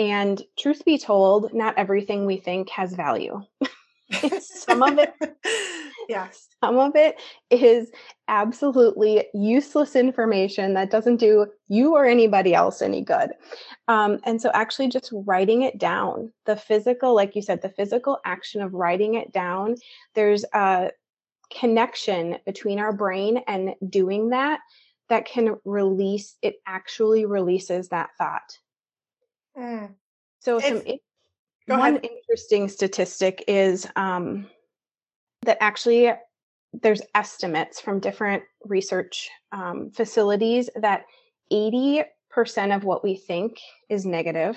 And truth be told, not everything we think has value. some of it, yes, some of it is absolutely useless information that doesn't do you or anybody else any good. Um, and so, actually, just writing it down, the physical, like you said, the physical action of writing it down, there's a connection between our brain and doing that that can release, it actually releases that thought. Mm. So, if, some, one ahead. interesting statistic is um, that actually there's estimates from different research um, facilities that 80% of what we think is negative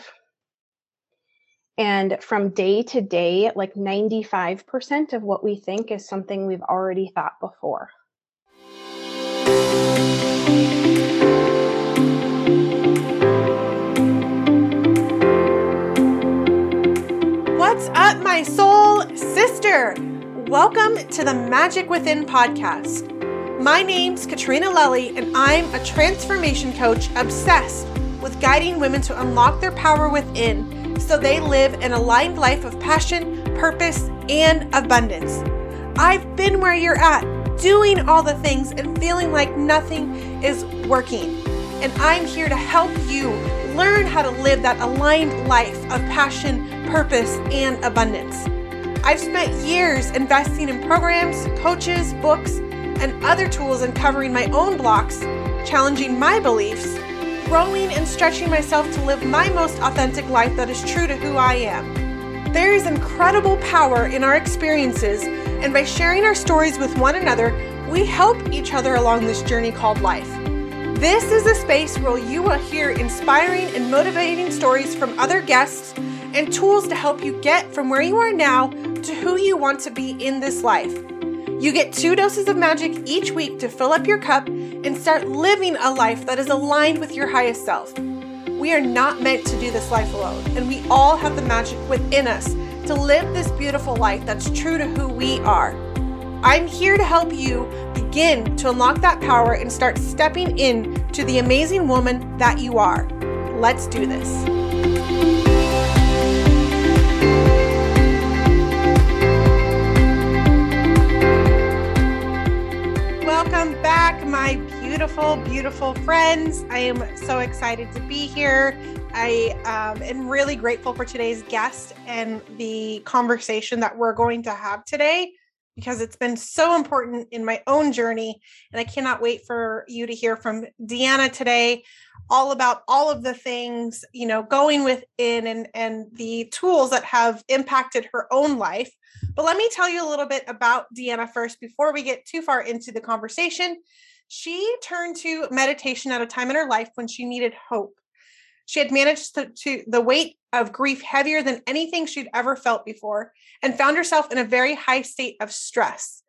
and from day to day like 95% of what we think is something we've already thought before Magic Within podcast. My name's Katrina Lelli, and I'm a transformation coach obsessed with guiding women to unlock their power within so they live an aligned life of passion, purpose, and abundance. I've been where you're at, doing all the things and feeling like nothing is working. And I'm here to help you learn how to live that aligned life of passion, purpose, and abundance. I've spent years investing in programs, coaches, books, and other tools uncovering my own blocks, challenging my beliefs, growing and stretching myself to live my most authentic life that is true to who I am. There is incredible power in our experiences, and by sharing our stories with one another, we help each other along this journey called life. This is a space where you will hear inspiring and motivating stories from other guests and tools to help you get from where you are now to who you want to be in this life. You get two doses of magic each week to fill up your cup and start living a life that is aligned with your highest self. We are not meant to do this life alone, and we all have the magic within us to live this beautiful life that's true to who we are. I'm here to help you begin to unlock that power and start stepping in to the amazing woman that you are. Let's do this. Welcome back, my beautiful, beautiful friends. I am so excited to be here. I um, am really grateful for today's guest and the conversation that we're going to have today because it's been so important in my own journey. And I cannot wait for you to hear from Deanna today all about all of the things, you know, going within and, and the tools that have impacted her own life but let me tell you a little bit about Deanna first before we get too far into the conversation. She turned to meditation at a time in her life when she needed hope. She had managed to, to, the weight of grief heavier than anything she'd ever felt before and found herself in a very high state of stress.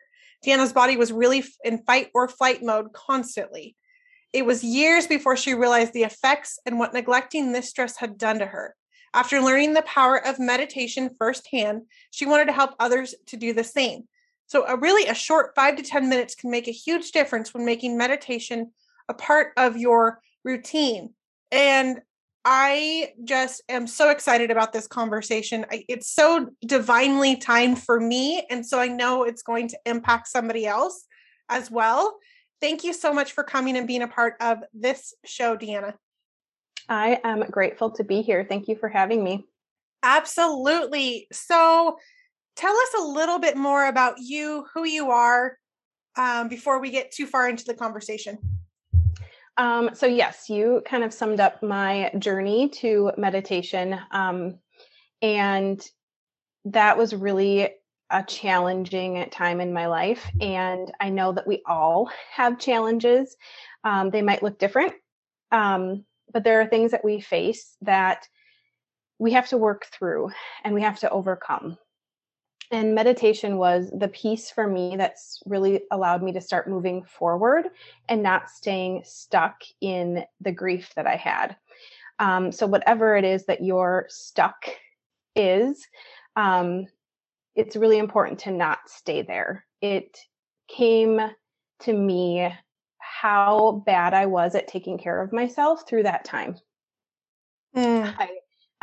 Deanna's body was really in fight or flight mode constantly. It was years before she realized the effects and what neglecting this stress had done to her. After learning the power of meditation firsthand, she wanted to help others to do the same. So, a really a short five to 10 minutes can make a huge difference when making meditation a part of your routine. And I just am so excited about this conversation. It's so divinely timed for me. And so I know it's going to impact somebody else as well. Thank you so much for coming and being a part of this show, Deanna. I am grateful to be here. Thank you for having me. Absolutely. So, tell us a little bit more about you, who you are, um, before we get too far into the conversation. Um, so, yes, you kind of summed up my journey to meditation. Um, and that was really a challenging time in my life. And I know that we all have challenges. Um, they might look different. Um, but there are things that we face that we have to work through and we have to overcome. And meditation was the piece for me that's really allowed me to start moving forward and not staying stuck in the grief that I had. Um, so, whatever it is that you're stuck is, um, it's really important to not stay there. It came to me how bad I was at taking care of myself through that time. Mm. I,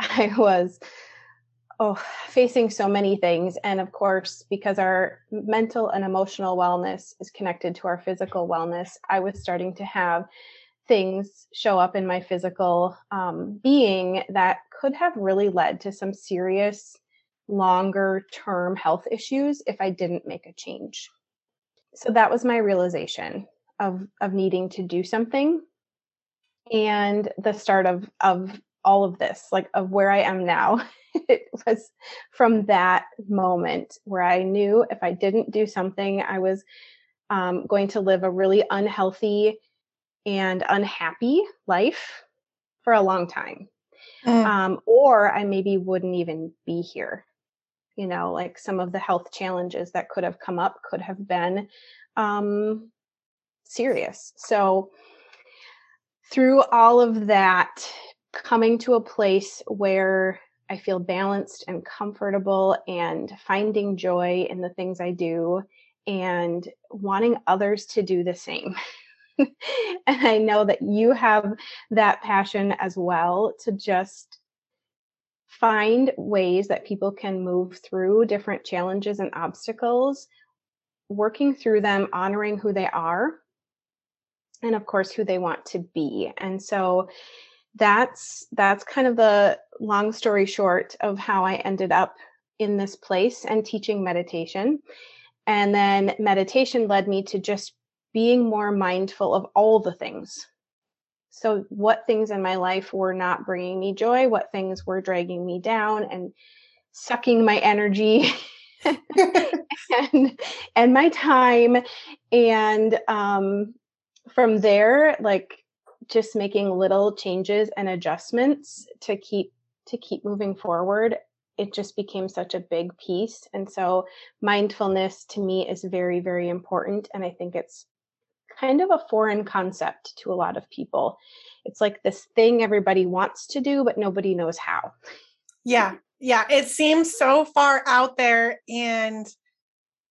I was oh facing so many things. And of course because our mental and emotional wellness is connected to our physical wellness i was starting to have things show up in my physical um, being that could have really led to some serious longer term health issues if i didn't make a change. So that was my realization of of needing to do something. And the start of of all of this like of where i am now. It was from that moment where i knew if i didn't do something i was um, going to live a really unhealthy and unhappy life for a long time. Mm. um, or i maybe wouldn't even be here. You know like some of the health challenges that could have come up could have been um, serious. So through all of that coming to a place where I feel balanced and comfortable and finding joy in the things I do and wanting others to do the same. and I know that you have that passion as well to just find ways that people can move through different challenges and obstacles, working through them, honoring who they are, and of course, who they want to be. And so, that's that's kind of the long story short of how I ended up in this place and teaching meditation. And then meditation led me to just being more mindful of all the things. So, what things in my life were not bringing me joy, what things were dragging me down and sucking my energy and and my time and um from there like just making little changes and adjustments to keep to keep moving forward it just became such a big piece. And so mindfulness to me is very very important and i think it's kind of a foreign concept to a lot of people. It's like this thing everybody wants to do but nobody knows how. Yeah yeah it seems so far out there and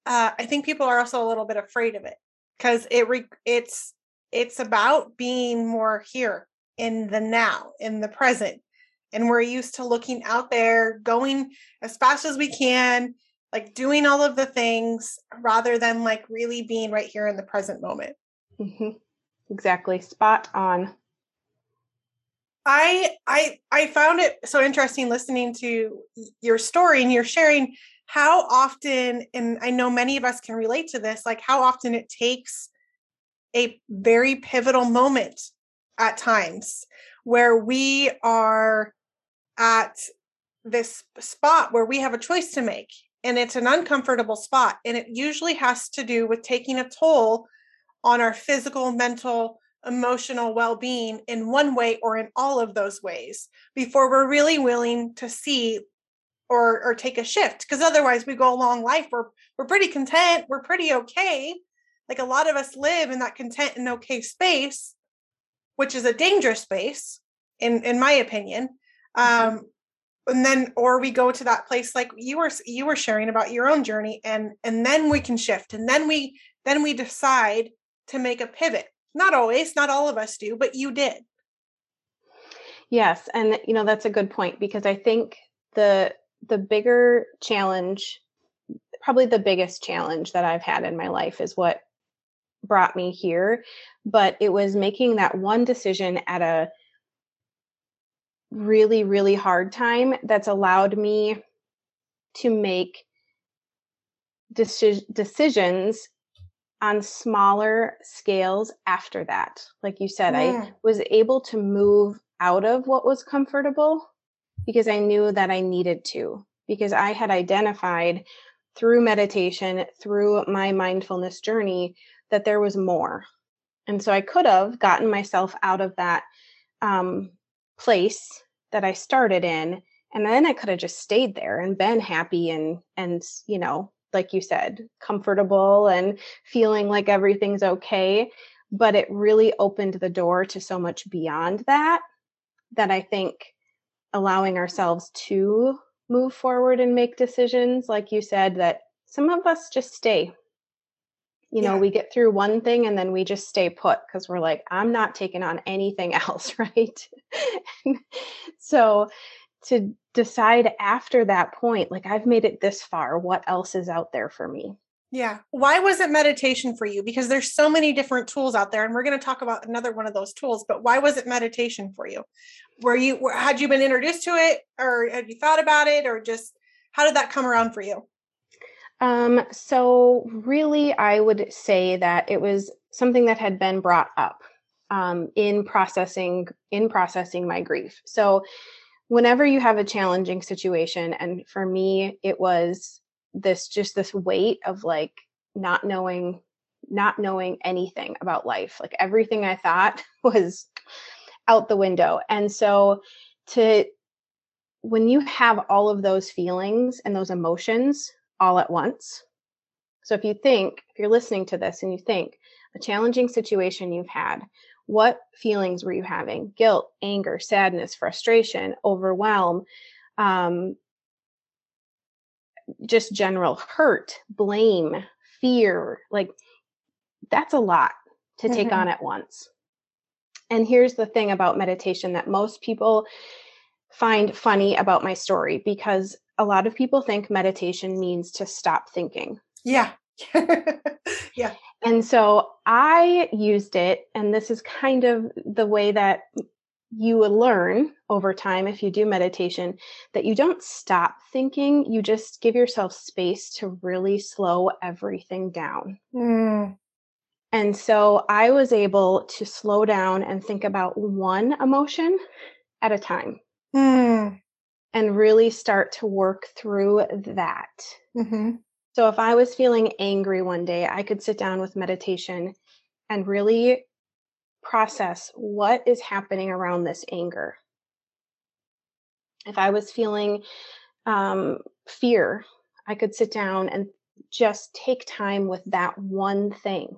uh, i think people are also a little bit afraid of it because it re- it's it's about being more here in the now, in the present. And we're used to looking out there, going as fast as we can, like doing all of the things rather than like really being right here in the present moment. Mm-hmm. Exactly. Spot on. I I I found it so interesting listening to your story and you're sharing how often and I know many of us can relate to this like how often it takes a very pivotal moment at times where we are at this spot where we have a choice to make and it's an uncomfortable spot and it usually has to do with taking a toll on our physical mental emotional well-being in one way or in all of those ways before we're really willing to see or or take a shift because otherwise we go along life we're we're pretty content we're pretty okay like a lot of us live in that content and okay space which is a dangerous space in in my opinion mm-hmm. um and then or we go to that place like you were you were sharing about your own journey and and then we can shift and then we then we decide to make a pivot not always not all of us do but you did yes and you know that's a good point because i think the the bigger challenge probably the biggest challenge that i've had in my life is what brought me here, but it was making that one decision at a really, really hard time that's allowed me to make deci- decisions on smaller scales after that. Like you said, yeah. I was able to move out of what was comfortable because I knew that I needed to, because I had identified through meditation, through my mindfulness journey, that there was more. And so I could have gotten myself out of that um, place that I started in. And then I could have just stayed there and been happy and, and, you know, like you said, comfortable and feeling like everything's okay. But it really opened the door to so much beyond that, that I think allowing ourselves to move forward and make decisions, like you said, that some of us just stay you know, yeah. we get through one thing and then we just stay put because we're like, I'm not taking on anything else, right? so to decide after that point, like I've made it this far, what else is out there for me? Yeah. Why was it meditation for you? Because there's so many different tools out there and we're going to talk about another one of those tools, but why was it meditation for you? Were you had you been introduced to it or had you thought about it or just how did that come around for you? Um so really I would say that it was something that had been brought up um, in processing in processing my grief. So whenever you have a challenging situation and for me it was this just this weight of like not knowing not knowing anything about life like everything i thought was out the window and so to when you have all of those feelings and those emotions all at once so if you think if you're listening to this and you think a challenging situation you've had what feelings were you having guilt anger sadness frustration overwhelm um, just general hurt, blame, fear, like that's a lot to take mm-hmm. on at once. And here's the thing about meditation that most people find funny about my story because a lot of people think meditation means to stop thinking. Yeah. yeah. And so I used it, and this is kind of the way that you will learn over time if you do meditation that you don't stop thinking you just give yourself space to really slow everything down mm. and so i was able to slow down and think about one emotion at a time mm. and really start to work through that mm-hmm. so if i was feeling angry one day i could sit down with meditation and really process what is happening around this anger. If I was feeling um, fear, I could sit down and just take time with that one thing.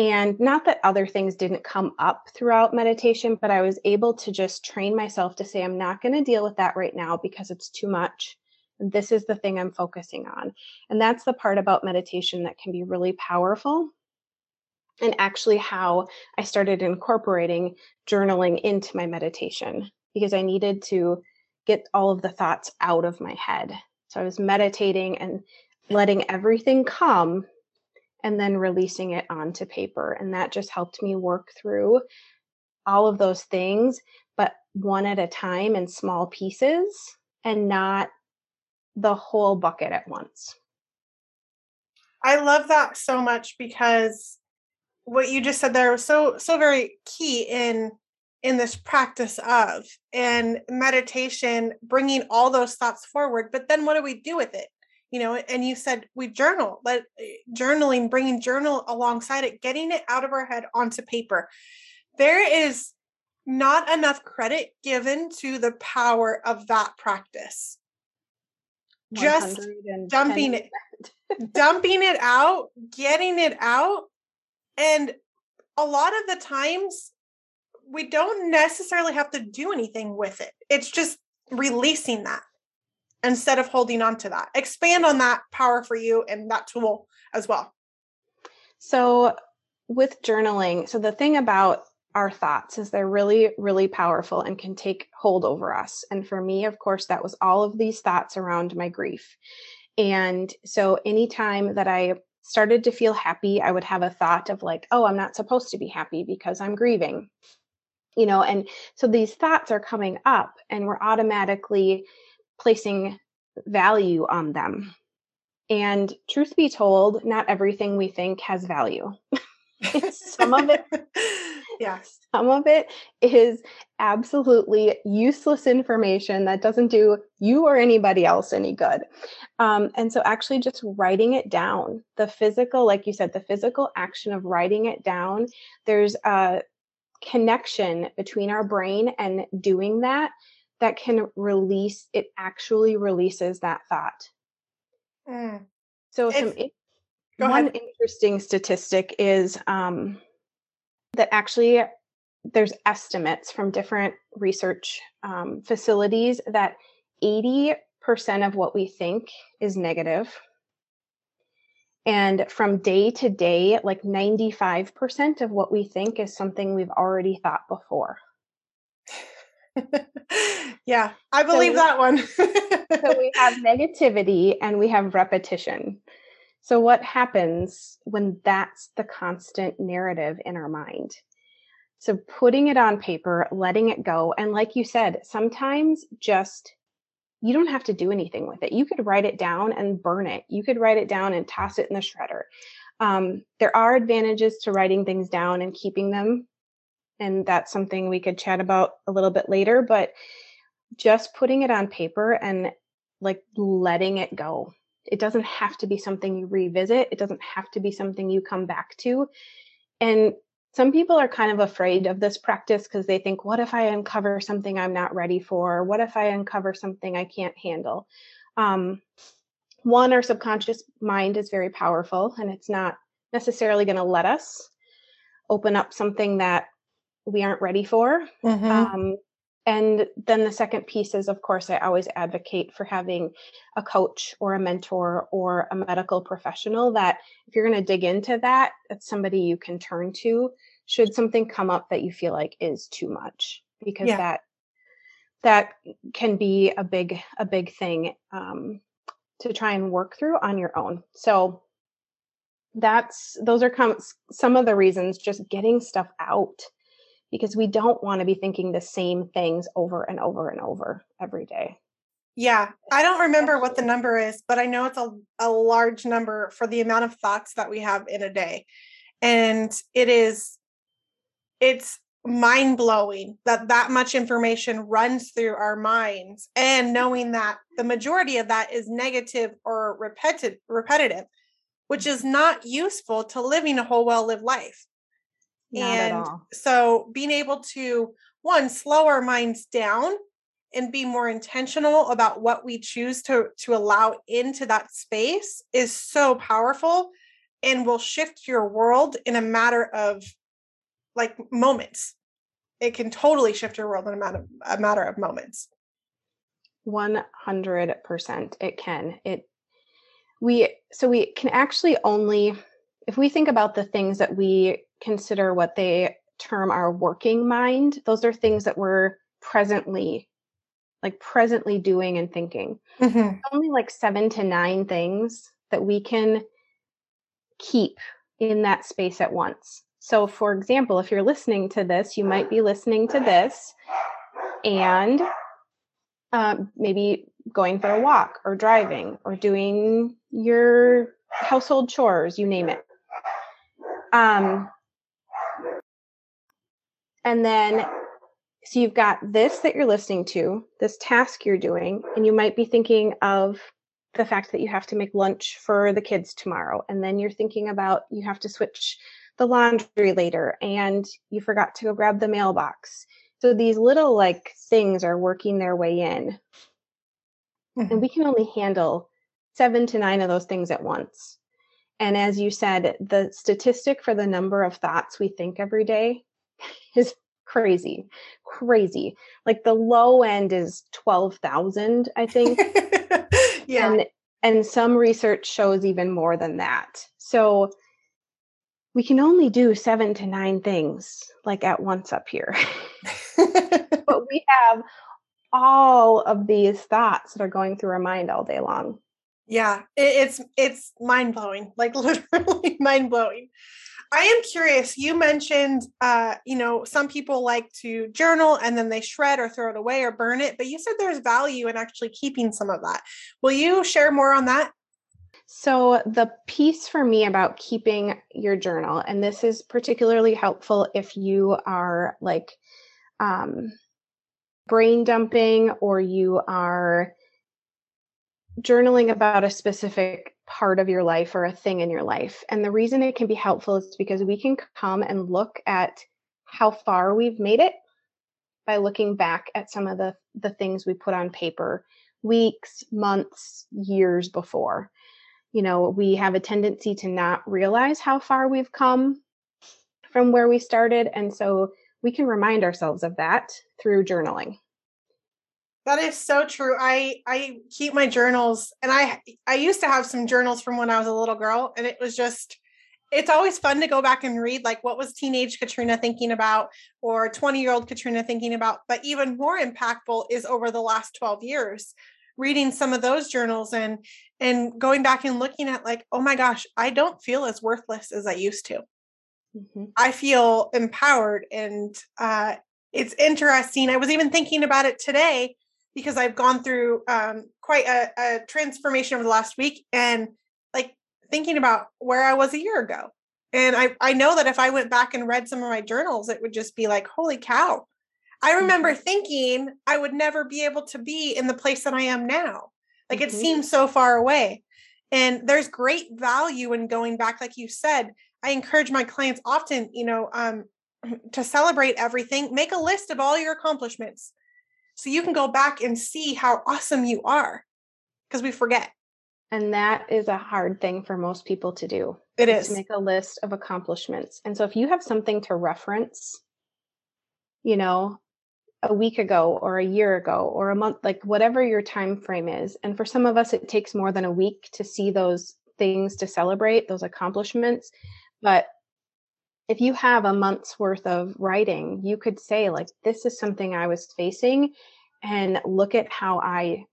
And not that other things didn't come up throughout meditation, but I was able to just train myself to say, I'm not going to deal with that right now because it's too much. And this is the thing I'm focusing on. And that's the part about meditation that can be really powerful and actually how I started incorporating journaling into my meditation because I needed to get all of the thoughts out of my head. So I was meditating and letting everything come and then releasing it onto paper. And that just helped me work through all of those things, but one at a time in small pieces and not the whole bucket at once. I love that so much because what you just said there was so so very key in in this practice of and meditation bringing all those thoughts forward but then what do we do with it you know and you said we journal but eh, journaling bringing journal alongside it getting it out of our head onto paper. There is not enough credit given to the power of that practice. Just dumping it dumping it out getting it out and a lot of the times, we don't necessarily have to do anything with it. It's just releasing that instead of holding on to that. Expand on that power for you and that tool as well. So, with journaling, so the thing about our thoughts is they're really, really powerful and can take hold over us. And for me, of course, that was all of these thoughts around my grief. And so, anytime that I started to feel happy, I would have a thought of like, oh, I'm not supposed to be happy because I'm grieving. You know, and so these thoughts are coming up and we're automatically placing value on them. And truth be told, not everything we think has value. Some of it yes. Some of it is absolutely useless information that doesn't do you or anybody else any good. Um, and so, actually, just writing it down, the physical, like you said, the physical action of writing it down, there's a connection between our brain and doing that that can release, it actually releases that thought. Mm. So, some. one ahead. interesting statistic is um, that actually there's estimates from different research um, facilities that 80% of what we think is negative and from day to day like 95% of what we think is something we've already thought before yeah, I believe so, that one. so we have negativity and we have repetition. So, what happens when that's the constant narrative in our mind? So, putting it on paper, letting it go. And, like you said, sometimes just you don't have to do anything with it. You could write it down and burn it. You could write it down and toss it in the shredder. Um, there are advantages to writing things down and keeping them. And that's something we could chat about a little bit later. But just putting it on paper and like letting it go it doesn't have to be something you revisit. It doesn't have to be something you come back to. And some people are kind of afraid of this practice because they think, what if I uncover something I'm not ready for? What if I uncover something I can't handle? Um, one, our subconscious mind is very powerful and it's not necessarily going to let us open up something that we aren't ready for. Mm-hmm. Um, and then the second piece is, of course, I always advocate for having a coach or a mentor or a medical professional that if you're going to dig into that, it's somebody you can turn to should something come up that you feel like is too much because yeah. that that can be a big a big thing um, to try and work through on your own so that's those are com- some of the reasons just getting stuff out because we don't want to be thinking the same things over and over and over every day. Yeah, I don't remember what the number is, but I know it's a, a large number for the amount of thoughts that we have in a day. And it is, it's mind blowing that that much information runs through our minds and knowing mm-hmm. that the majority of that is negative or repetitive repetitive which mm-hmm. is not useful to living a whole well lived life not and so being able to one slow our minds down and be more intentional about what we choose to to allow into that space is so powerful and will shift your world in a matter of like moments. It can totally shift your world in a matter, of, a matter of moments. 100% it can. It we so we can actually only if we think about the things that we consider what they term our working mind. Those are things that we're presently, like presently doing and thinking. Mm-hmm. Only like seven to nine things that we can keep in that space at once. So, for example, if you're listening to this, you might be listening to this and um, maybe going for a walk or driving or doing your household chores, you name it. Um, and then, so you've got this that you're listening to, this task you're doing, and you might be thinking of the fact that you have to make lunch for the kids tomorrow. And then you're thinking about you have to switch the laundry later and you forgot to go grab the mailbox. So these little like things are working their way in. Mm-hmm. And we can only handle seven to nine of those things at once. And as you said, the statistic for the number of thoughts we think every day is crazy, crazy. Like the low end is 12,000, I think. yeah. And, and some research shows even more than that. So we can only do seven to nine things like at once up here. but we have all of these thoughts that are going through our mind all day long. Yeah, it's it's mind blowing, like literally mind blowing. I am curious. You mentioned, uh, you know, some people like to journal and then they shred or throw it away or burn it, but you said there's value in actually keeping some of that. Will you share more on that? So, the piece for me about keeping your journal, and this is particularly helpful if you are like um, brain dumping or you are journaling about a specific part of your life or a thing in your life. And the reason it can be helpful is because we can come and look at how far we've made it by looking back at some of the the things we put on paper weeks, months, years before. You know, we have a tendency to not realize how far we've come from where we started and so we can remind ourselves of that through journaling. That is so true. I I keep my journals and I I used to have some journals from when I was a little girl and it was just it's always fun to go back and read like what was teenage Katrina thinking about or 20 year old Katrina thinking about. But even more impactful is over the last 12 years, reading some of those journals and and going back and looking at like, oh my gosh, I don't feel as worthless as I used to. Mm-hmm. I feel empowered and uh, it's interesting. I was even thinking about it today because I've gone through um, quite a, a transformation over the last week and like thinking about where I was a year ago. And I, I know that if I went back and read some of my journals, it would just be like, holy cow. I remember mm-hmm. thinking I would never be able to be in the place that I am now. Like mm-hmm. it seems so far away. And there's great value in going back, like you said. I encourage my clients often, you know, um, to celebrate everything, make a list of all your accomplishments so you can go back and see how awesome you are because we forget. And that is a hard thing for most people to do. It is to make a list of accomplishments. And so if you have something to reference, you know, a week ago or a year ago or a month, like whatever your time frame is. And for some of us, it takes more than a week to see those things to celebrate, those accomplishments. But if you have a month's worth of writing, you could say, like, this is something I was facing and look at how I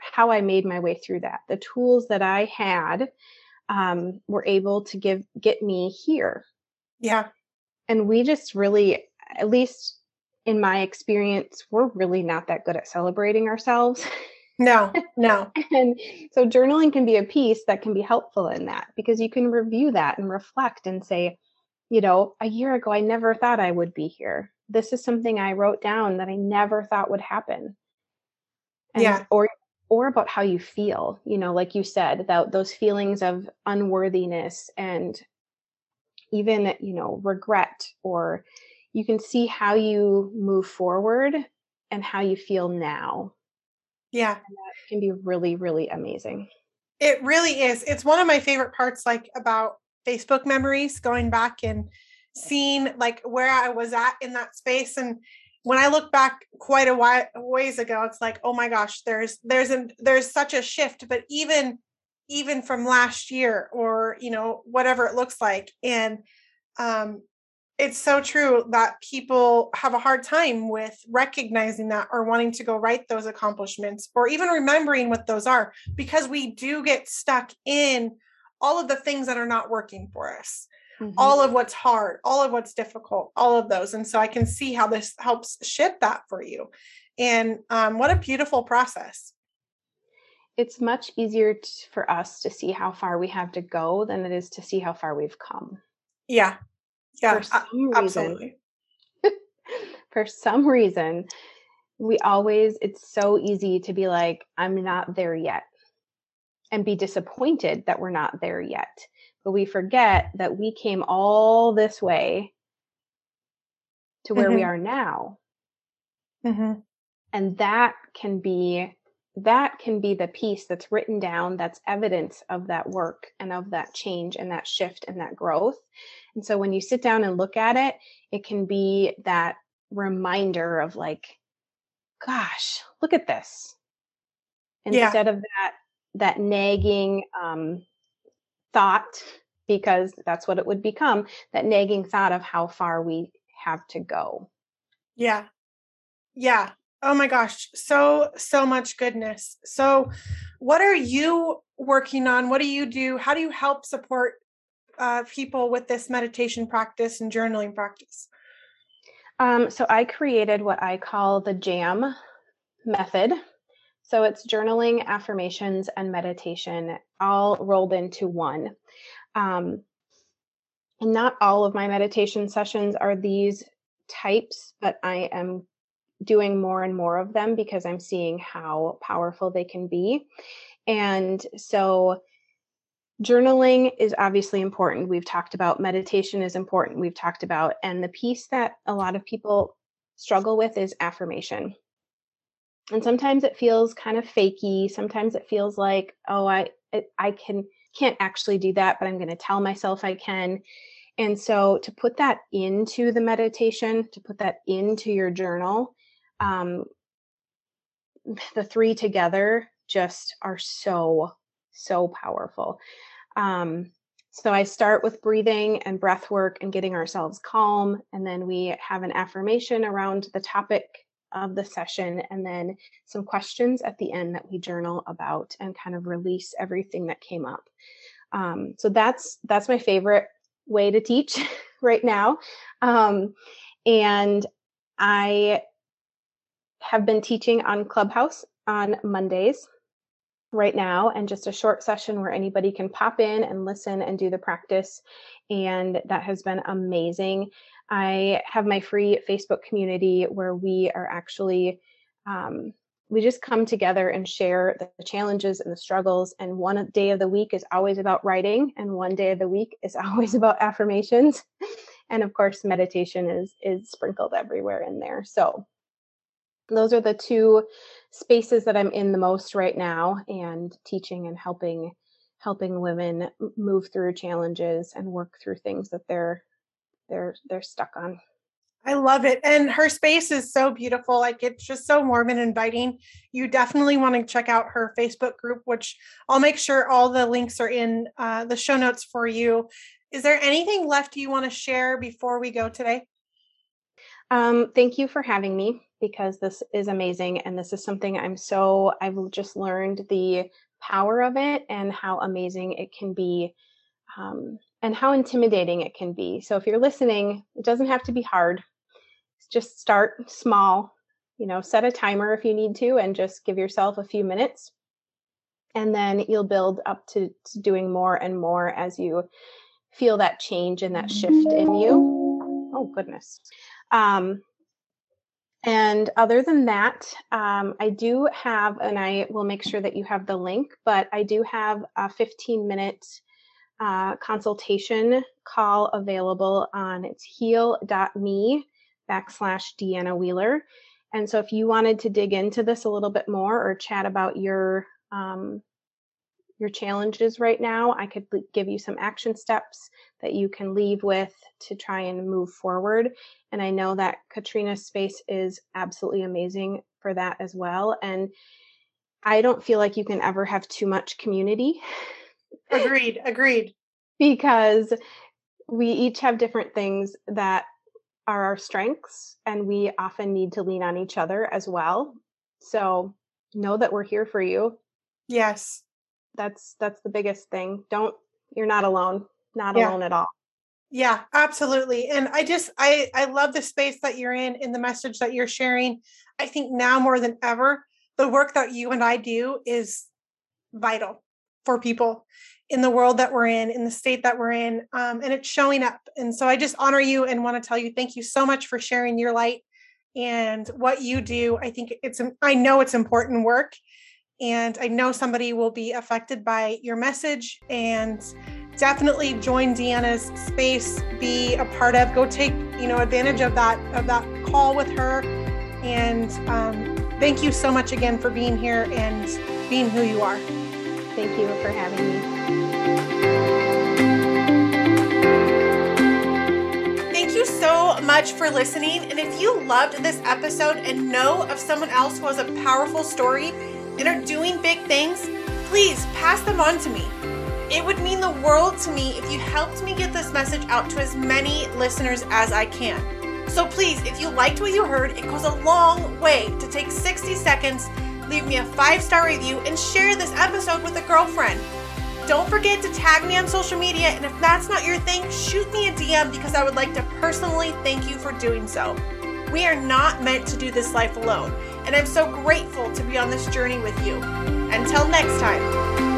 how I made my way through that. The tools that I had um, were able to give get me here. Yeah. And we just really, at least in my experience, we're really not that good at celebrating ourselves. No, no. and so journaling can be a piece that can be helpful in that because you can review that and reflect and say, you know, a year ago, I never thought I would be here. This is something I wrote down that I never thought would happen. And, yeah. Or or about how you feel you know like you said that those feelings of unworthiness and even you know regret or you can see how you move forward and how you feel now yeah and that can be really really amazing it really is it's one of my favorite parts like about facebook memories going back and seeing like where i was at in that space and when I look back quite a while ways ago, it's like, oh my gosh, there's there's an there's such a shift. But even even from last year or you know whatever it looks like, and um, it's so true that people have a hard time with recognizing that or wanting to go write those accomplishments or even remembering what those are because we do get stuck in all of the things that are not working for us mm-hmm. all of what's hard, all of what's difficult, all of those. And so I can see how this helps shift that for you. And um, what a beautiful process. It's much easier t- for us to see how far we have to go than it is to see how far we've come. Yeah. Yeah. For some reason, absolutely. for some reason, we always, it's so easy to be like, I'm not there yet and be disappointed that we're not there yet but we forget that we came all this way to where mm-hmm. we are now. Mm-hmm. And that can be that can be the piece that's written down that's evidence of that work and of that change and that shift and that growth. And so when you sit down and look at it, it can be that reminder of like, gosh, look at this. Instead yeah. of that that nagging um, thought because that's what it would become that nagging thought of how far we have to go. Yeah. Yeah. Oh my gosh. So so much goodness. So what are you working on? What do you do? How do you help support uh, people with this meditation practice and journaling practice? Um, so i created what i call the jam method so it's journaling, affirmations, and meditation all rolled into one. Um, and not all of my meditation sessions are these types, but I am doing more and more of them because I'm seeing how powerful they can be. And so journaling is obviously important. We've talked about meditation is important. We've talked about, and the piece that a lot of people struggle with is affirmation and sometimes it feels kind of fakey sometimes it feels like oh i i can can't actually do that but i'm going to tell myself i can and so to put that into the meditation to put that into your journal um, the three together just are so so powerful um, So I start with breathing and breath work and getting ourselves calm. And then we have an affirmation around the topic of the session and then some questions at the end that we journal about and kind of release everything that came up. Um, so that's that's my favorite way to teach right now. Um, and I have been teaching on Clubhouse on Mondays right now and just a short session where anybody can pop in and listen and do the practice. And that has been amazing. I have my free Facebook community where we are actually, um, we just come together and share the challenges and the struggles. And one day of the week is always about writing, and one day of the week is always about affirmations. and of course, meditation is is sprinkled everywhere in there. So those are the two spaces that I'm in the most right now and teaching and helping helping women move through challenges and work through things that they're they're they're stuck on. I love it. And her space is so beautiful. Like it's just so warm and inviting. You definitely want to check out her Facebook group, which I'll make sure all the links are in uh, the show notes for you. Is there anything left you want to share before we go today? Um, thank you for having me because this is amazing. And this is something I'm so, I've just learned the power of it and how amazing it can be um, and how intimidating it can be. So if you're listening, it doesn't have to be hard. Just start small, you know, set a timer if you need to and just give yourself a few minutes. And then you'll build up to, doing more and more as you feel that change and that shift in you. Oh, goodness. Um, and other than that, um, I do have, and I will make sure that you have the link, but I do have a 15 minute uh, consultation call available on it's heal.me backslash Deanna Wheeler. And so if you wanted to dig into this a little bit more or chat about your um, your challenges right now, I could give you some action steps that you can leave with to try and move forward. And I know that Katrina's space is absolutely amazing for that as well. And I don't feel like you can ever have too much community. Agreed. Agreed. because we each have different things that are our strengths and we often need to lean on each other as well. So know that we're here for you. Yes that's that's the biggest thing don't you're not alone not yeah. alone at all yeah absolutely and i just i i love the space that you're in in the message that you're sharing i think now more than ever the work that you and i do is vital for people in the world that we're in in the state that we're in um, and it's showing up and so i just honor you and want to tell you thank you so much for sharing your light and what you do i think it's i know it's important work and I know somebody will be affected by your message and definitely join Deanna's space, be a part of, go take, you know, advantage of that of that call with her. And um, thank you so much again for being here and being who you are. Thank you for having me. Thank you so much for listening. And if you loved this episode and know of someone else who has a powerful story and are doing big things, please pass them on to me. It would mean the world to me if you helped me get this message out to as many listeners as I can. So please, if you liked what you heard, it goes a long way to take 60 seconds, leave me a five star review, and share this episode with a girlfriend. Don't forget to tag me on social media, and if that's not your thing, shoot me a DM because I would like to personally thank you for doing so. We are not meant to do this life alone, and I'm so grateful to be on this journey with you. Until next time.